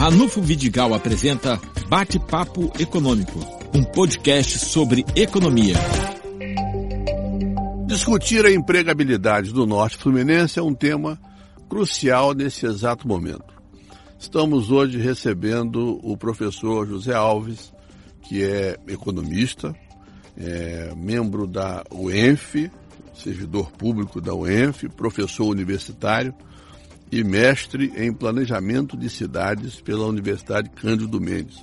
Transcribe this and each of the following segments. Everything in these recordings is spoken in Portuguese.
Ranulfo Vidigal apresenta Bate-Papo Econômico, um podcast sobre economia. Discutir a empregabilidade do Norte Fluminense é um tema crucial nesse exato momento. Estamos hoje recebendo o professor José Alves, que é economista, é membro da UENF, servidor público da UENF, professor universitário e mestre em planejamento de cidades pela Universidade Cândido Mendes,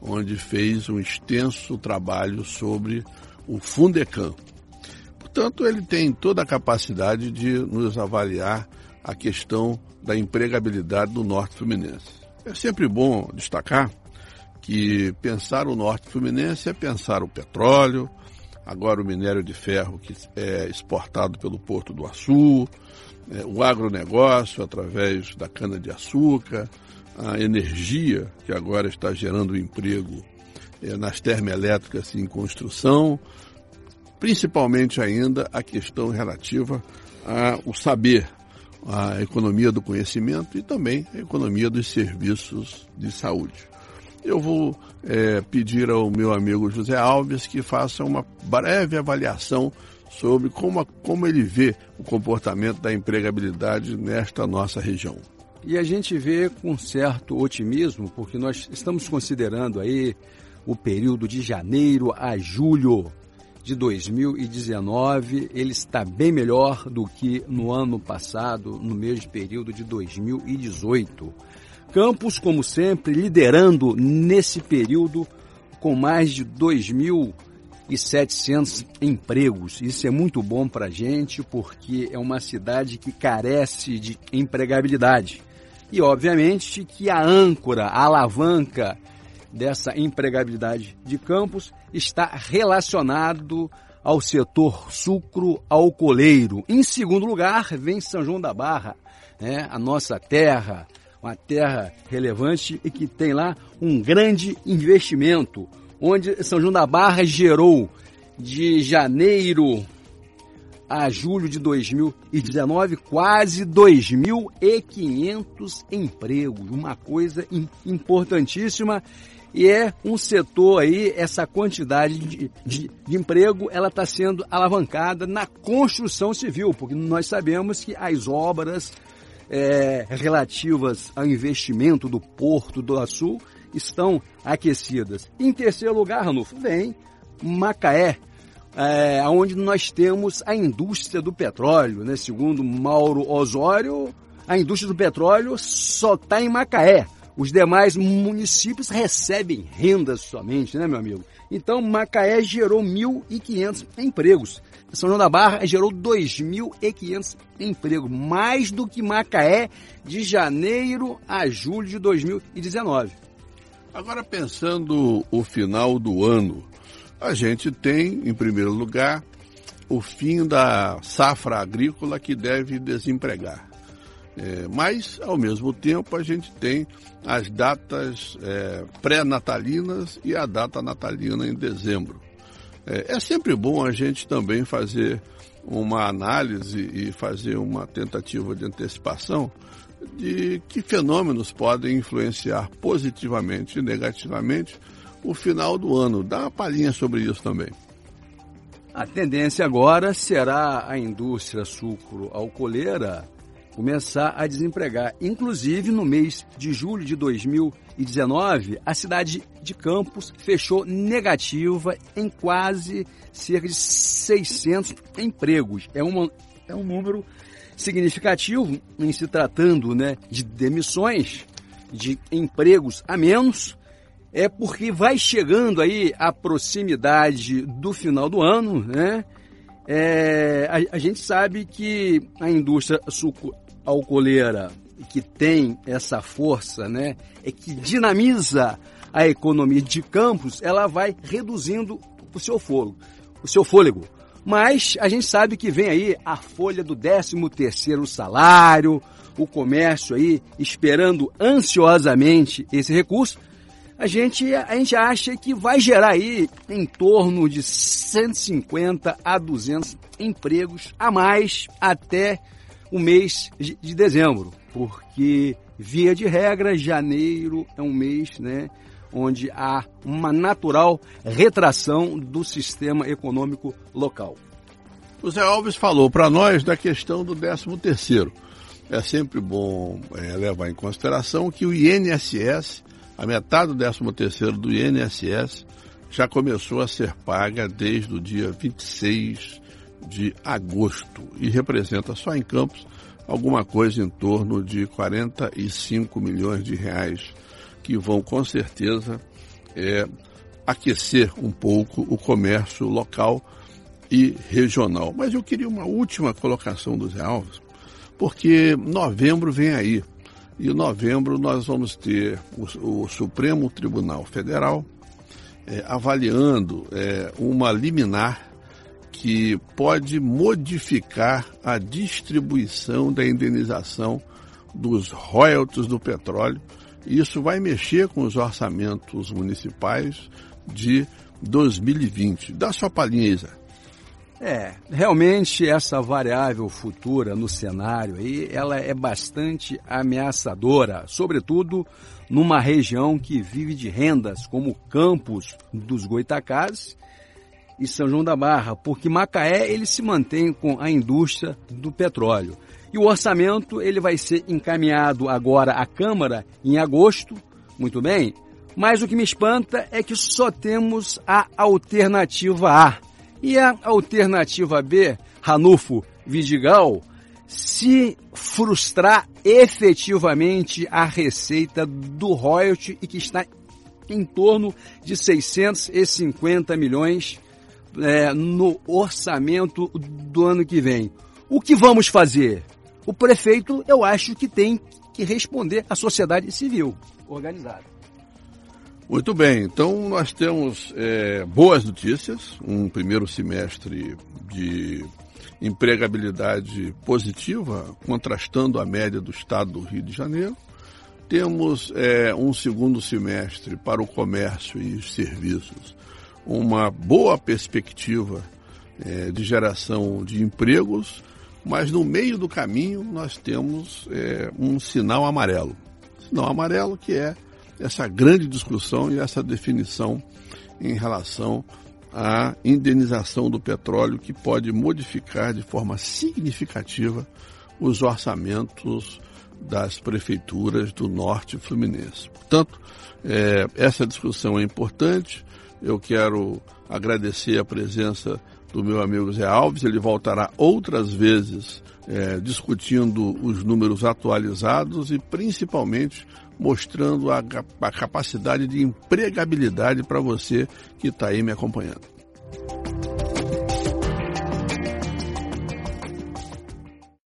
onde fez um extenso trabalho sobre o Fundecam. Portanto, ele tem toda a capacidade de nos avaliar a questão da empregabilidade do Norte Fluminense. É sempre bom destacar que pensar o Norte Fluminense é pensar o petróleo, agora o minério de ferro que é exportado pelo Porto do Açu, é, o agronegócio através da cana-de-açúcar, a energia que agora está gerando emprego é, nas termoelétricas em construção, principalmente ainda a questão relativa ao saber, a economia do conhecimento e também a economia dos serviços de saúde. Eu vou é, pedir ao meu amigo José Alves que faça uma breve avaliação sobre como, como ele vê o comportamento da empregabilidade nesta nossa região. E a gente vê com certo otimismo, porque nós estamos considerando aí o período de janeiro a julho de 2019, ele está bem melhor do que no ano passado, no mesmo período de 2018. Campos, como sempre, liderando nesse período com mais de 2.700 empregos. Isso é muito bom para a gente porque é uma cidade que carece de empregabilidade. E, obviamente, que a âncora, a alavanca dessa empregabilidade de Campos está relacionado ao setor sucro alcooleiro. Em segundo lugar, vem São João da Barra, né? a nossa terra, uma terra relevante e que tem lá um grande investimento, onde São João da Barra gerou de janeiro a julho de 2019 quase 2.500 empregos, uma coisa importantíssima e é um setor aí, essa quantidade de, de, de emprego, ela está sendo alavancada na construção civil, porque nós sabemos que as obras é, relativas ao investimento do Porto do Açu estão aquecidas. Em terceiro lugar, Ranulfo, vem Macaé, é, onde nós temos a indústria do petróleo, né? Segundo Mauro Osório, a indústria do petróleo só está em Macaé. Os demais municípios recebem rendas somente, né, meu amigo? Então, Macaé gerou 1.500 empregos. São João da Barra gerou 2.500 empregos, mais do que Macaé de janeiro a julho de 2019. Agora, pensando o final do ano, a gente tem, em primeiro lugar, o fim da safra agrícola que deve desempregar. É, mas, ao mesmo tempo, a gente tem as datas é, pré-natalinas e a data natalina em dezembro. É, é, sempre bom a gente também fazer uma análise e fazer uma tentativa de antecipação de que fenômenos podem influenciar positivamente e negativamente o final do ano. Dá uma palhinha sobre isso também. A tendência agora será a indústria sucro-alcooleira começar a desempregar. Inclusive, no mês de julho de 2019, a cidade de Campos fechou negativa em quase cerca de 600 empregos. É, uma, é um número significativo em se tratando né, de demissões, de empregos a menos, é porque vai chegando aí a proximidade do final do ano, né? É, a, a, gente sabe que a indústria suco alcooleira que tem essa força, né, é que dinamiza a economia de campos, ela vai reduzindo o seu fôlego, o seu fôlego. Mas a gente sabe que vem aí a folha do 13 terceiro salário, o comércio aí esperando ansiosamente esse recurso. A gente, a gente acha que vai gerar aí em torno de 150 a 200 empregos a mais até o mês de dezembro, porque Via de regra, janeiro é um mês, né, onde há uma natural retração do sistema econômico local. O Zé Alves falou para nós da questão do 13 terceiro. É sempre bom é, levar em consideração que o INSS, a metade do 13 terceiro do INSS, já começou a ser paga desde o dia 26 de agosto e representa só em Campos alguma coisa em torno de 45 milhões de reais que vão com certeza é, aquecer um pouco o comércio local e regional. Mas eu queria uma última colocação do Zé Alves, porque novembro vem aí. E em novembro nós vamos ter o, o Supremo Tribunal Federal é, avaliando é, uma liminar que pode modificar a distribuição da indenização dos royalties do petróleo. Isso vai mexer com os orçamentos municipais de 2020. Dá sua palhinha, Isa. É, realmente essa variável futura no cenário aí, ela é bastante ameaçadora, sobretudo numa região que vive de rendas como Campos dos Goitacazes e São João da Barra, porque Macaé ele se mantém com a indústria do petróleo. E o orçamento ele vai ser encaminhado agora à Câmara em agosto, muito bem, mas o que me espanta é que só temos a alternativa A, e a alternativa B, Ranulfo Vidigal, se frustrar efetivamente a receita do royalty e que está em torno de 650 milhões é, no orçamento do ano que vem. O que vamos fazer? O prefeito, eu acho que tem que responder à sociedade civil organizada. Muito bem, então nós temos é, boas notícias, um primeiro semestre de empregabilidade positiva, contrastando a média do estado do Rio de Janeiro. Temos é, um segundo semestre para o comércio e os serviços, uma boa perspectiva é, de geração de empregos, mas no meio do caminho nós temos é, um sinal amarelo. Sinal amarelo que é essa grande discussão e essa definição em relação à indenização do petróleo que pode modificar de forma significativa os orçamentos das prefeituras do norte fluminense. Portanto, é, essa discussão é importante. Eu quero agradecer a presença do meu amigo Zé Alves. Ele voltará outras vezes é, discutindo os números atualizados e principalmente mostrando a, a capacidade de empregabilidade para você que está aí me acompanhando.